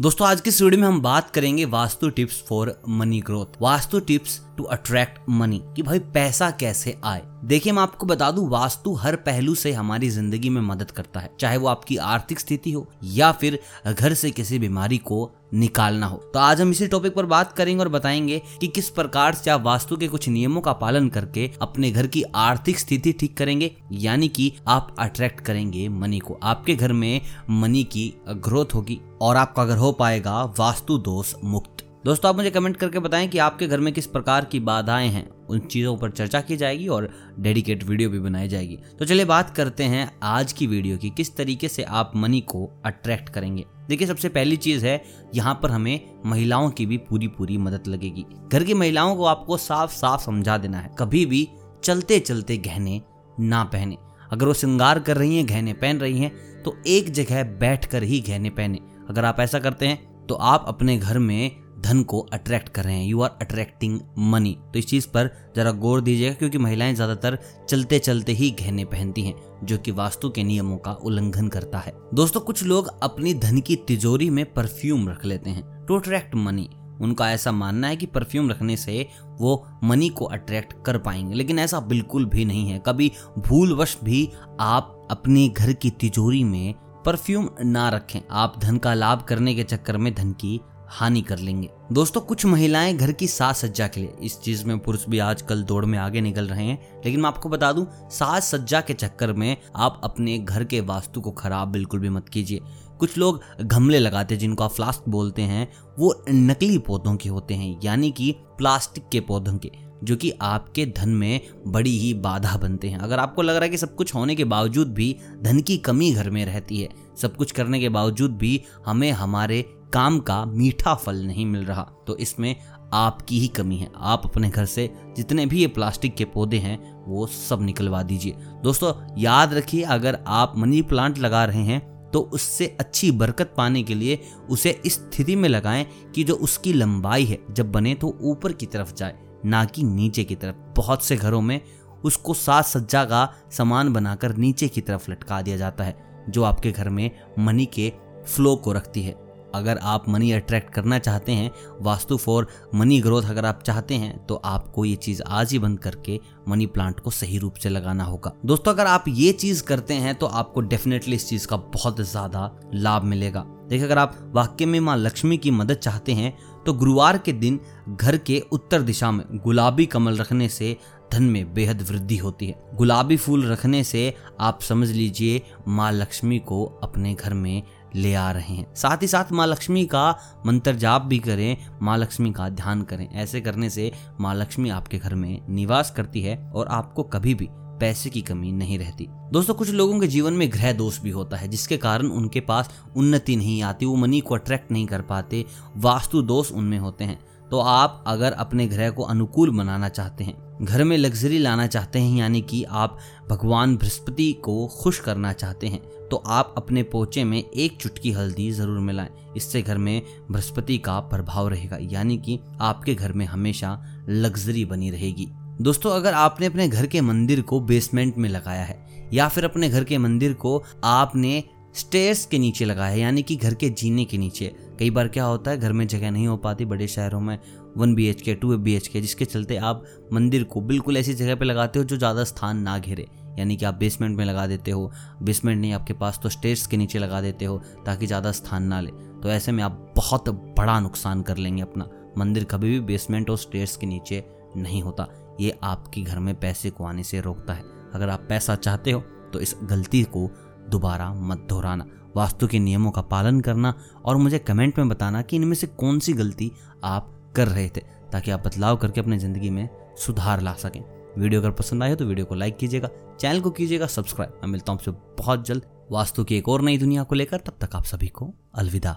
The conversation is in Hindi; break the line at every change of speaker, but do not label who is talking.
दोस्तों, आज की इस वीडियो में हम बात करेंगे vastu tips for money growth vastu tips to attract money कि भाई पैसा कैसे आए? देखिए, मैं आपको बता दूँ, वास्तु हर पहलू से हमारी ज़िंदगी में मदद करता है, चाहे वो आपकी आर्थिक स्थिति हो या फिर घर से किसी बीमारी को निकालना हो। तो आज हम इसी टॉपिक पर बात करेंगे और बताएँगे कि किस प्रकार से आप वास्तु के कुछ नियमों का पालन करके अपने घर की आर्थिक स्थिति ठीक करेंगे, यानी कि आप अट्रैक्ट करेंगे मनी को। आपके घर में मनी की ग्रोथ होगी और आपका अगर हो पाएगा, वास्तु दोष मुक्त। दोस्तों, आप मुझे कमेंट करके बताएँ कि आपके घर में किस प्रकार की बाधाएँ हैं। उन चीज़ों पर चर्चा की जाएगी और डेडिकेट वीडियो भी बनाई जाएगी। तो चलिए बात करते हैं आज की वीडियो की, किस तरीके से आप मनी को अट्रैक्ट करेंगे। देखिए, सबसे पहली चीज़ है, यहाँ पर हमें महिलाओं की भी पूरी पूरी मदद लगेगी। घर की महिलाओं को आपको साफ़ साफ़ समझा देना है, कभी भी चलते चलते गहने ना पहने। अगर वो श्रृंगार कर रही हैं, गहने पहन रही हैं तो एक जगह बैठ कर ही गहने पहने। अगर आप ऐसा करते हैं तो आप अपने घर में धन को अट्रैक्ट कर रहे हैं। यू आर अट्रैक्टिंग मनी तो इस चीज़ पर जरा गौर दीजिएगा, क्योंकि महिलाएँ ज़्यादातर चलते चलते ही गहने पहनती हैं, जो कि वास्तु के नियमों का उल्लंघन करता है। दोस्तों, कुछ लोग अपनी धन की तिजोरी में परफ्यूम रख लेते हैं टू अट्रैक्ट मनी उनका ऐसा मानना है कि परफ्यूम रखने से वो मनी को अट्रैक्ट कर पाएँगे, लेकिन ऐसा बिल्कुल भी नहीं है। कभी भूलवश भी आप अपने घर की तिजोरी में परफ्यूम ना रखें। आप धन का लाभ करने के चक्कर में धन की हानि कर लेंगे। दोस्तों, कुछ महिलाएँ घर की साज सज्जा के लिए, इस चीज़ में पुरुष भी आजकल दौड़ में आगे निकल रहे हैं, लेकिन मैं आपको बता दूँ, साज सज्जा के चक्कर में आप अपने घर के वास्तु को खराब बिल्कुल भी मत कीजिए। कुछ लोग गमले लगाते हैं, जिनको आप फ्लास्क बोलते हैं, वो नकली पौधों के होते हैं, यानी कि प्लास्टिक के पौधों के, जो कि आपके धन में बड़ी ही बाधा बनते हैं। अगर आपको लग रहा है कि सब कुछ होने के बावजूद भी धन की कमी घर में रहती है, सब कुछ करने के बावजूद भी हमें हमारे काम का मीठा फल नहीं मिल रहा तो इसमें आपकी ही कमी है। आप अपने घर से जितने भी ये प्लास्टिक के पौधे हैं, वो सब निकलवा दीजिए। दोस्तों, याद रखिए, अगर आप मनी प्लांट लगा रहे हैं तो उससे अच्छी बरकत पाने के लिए उसे इस स्थिति में लगाएँ कि जो उसकी लंबाई है, जब बने तो ऊपर की तरफ़ जाए, ना कि नीचे की तरफ़। बहुत से घरों में उसको साज सज्जा का सामान बनाकर नीचे की तरफ़ लटका दिया जाता है, जो आपके घर में मनी के फ्लो को रखती है। अगर आप मनी अट्रैक्ट करना चाहते हैं, वास्तु फॉर मनी ग्रोथ अगर आप चाहते हैं तो आपको ये चीज़ आज ही बंद करके मनी प्लांट को सही रूप से लगाना होगा। दोस्तों, अगर आप ये चीज़ करते हैं तो आपको डेफिनेटली इस चीज़ का बहुत ज़्यादा लाभ मिलेगा। देखिए, अगर आप वाक्य में माँ लक्ष्मी की मदद चाहते हैं तो गुरुवार के दिन घर के उत्तर दिशा में गुलाबी कमल रखने से धन में बेहद वृद्धि होती है। गुलाबी फूल रखने से आप समझ लीजिए माँ लक्ष्मी को अपने घर में ले आ रहे हैं। साथ ही साथ माँ लक्ष्मी का मंत्र जाप भी करें, माँ लक्ष्मी का ध्यान करें। ऐसे करने से माँ लक्ष्मी आपके घर में निवास करती है और आपको कभी भी पैसे की कमी नहीं रहती। दोस्तों, कुछ लोगों के जीवन में ग्रह दोष भी होता है, जिसके कारण उनके पास उन्नति नहीं आती, वो मनी को अट्रैक्ट नहीं कर पाते, वास्तु दोष उनमें होते हैं। तो आप अगर अपने ग्रह को अनुकूल बनाना चाहते हैं, घर में लग्जरी लाना चाहते हैं, यानी कि आप भगवान बृहस्पति को खुश करना चाहते हैं तो आप अपने पोचे में एक चुटकी हल्दी ज़रूर मिलाएँ। इससे घर में बृहस्पति का प्रभाव रहेगा, यानी कि आपके घर में हमेशा लग्जरी बनी रहेगी। दोस्तों, अगर आपने अपने घर के मंदिर को बेसमेंट में लगाया है, या फिर अपने घर के मंदिर को आपने स्टेयर्स के नीचे लगाया है, यानी कि घर के जीने के नीचे। कई बार क्या होता है, घर में जगह नहीं हो पाती, बड़े शहरों में one B H K two B H K जिसके चलते आप मंदिर को बिल्कुल ऐसी जगह पे लगाते हो जो ज़्यादा स्थान ना घेरे। यानी कि आप बेसमेंट में लगा देते हो बेसमेंट नहीं, आपके पास तो स्टेयर्स के नीचे लगा देते हो, ताकि ज़्यादा स्थान ना ले। तो ऐसे में आप बहुत बड़ा नुकसान कर लेंगे अपना। मंदिर कभी भी बेसमेंट और स्टेयर्स के नीचे नहीं होता। ये आपके घर में पैसे को आने से रोकता है। अगर आप पैसा चाहते हो तो इस गलती को दोबारा मत दोहराना। वास्तु के नियमों का पालन करना और मुझे कमेंट में बताना कि इनमें से कौन सी गलती आप कर रहे थे, ताकि आप बदलाव करके अपनी ज़िंदगी में सुधार ला सकें। वीडियो अगर पसंद आए तो वीडियो को लाइक कीजिएगा चैनल को कीजिएगा सब्सक्राइब मैं मिलता हूँ आपसे बहुत जल्द। वास्तु की एक और नई दुनिया को लेकर तब तक आप सभी को अलविदा।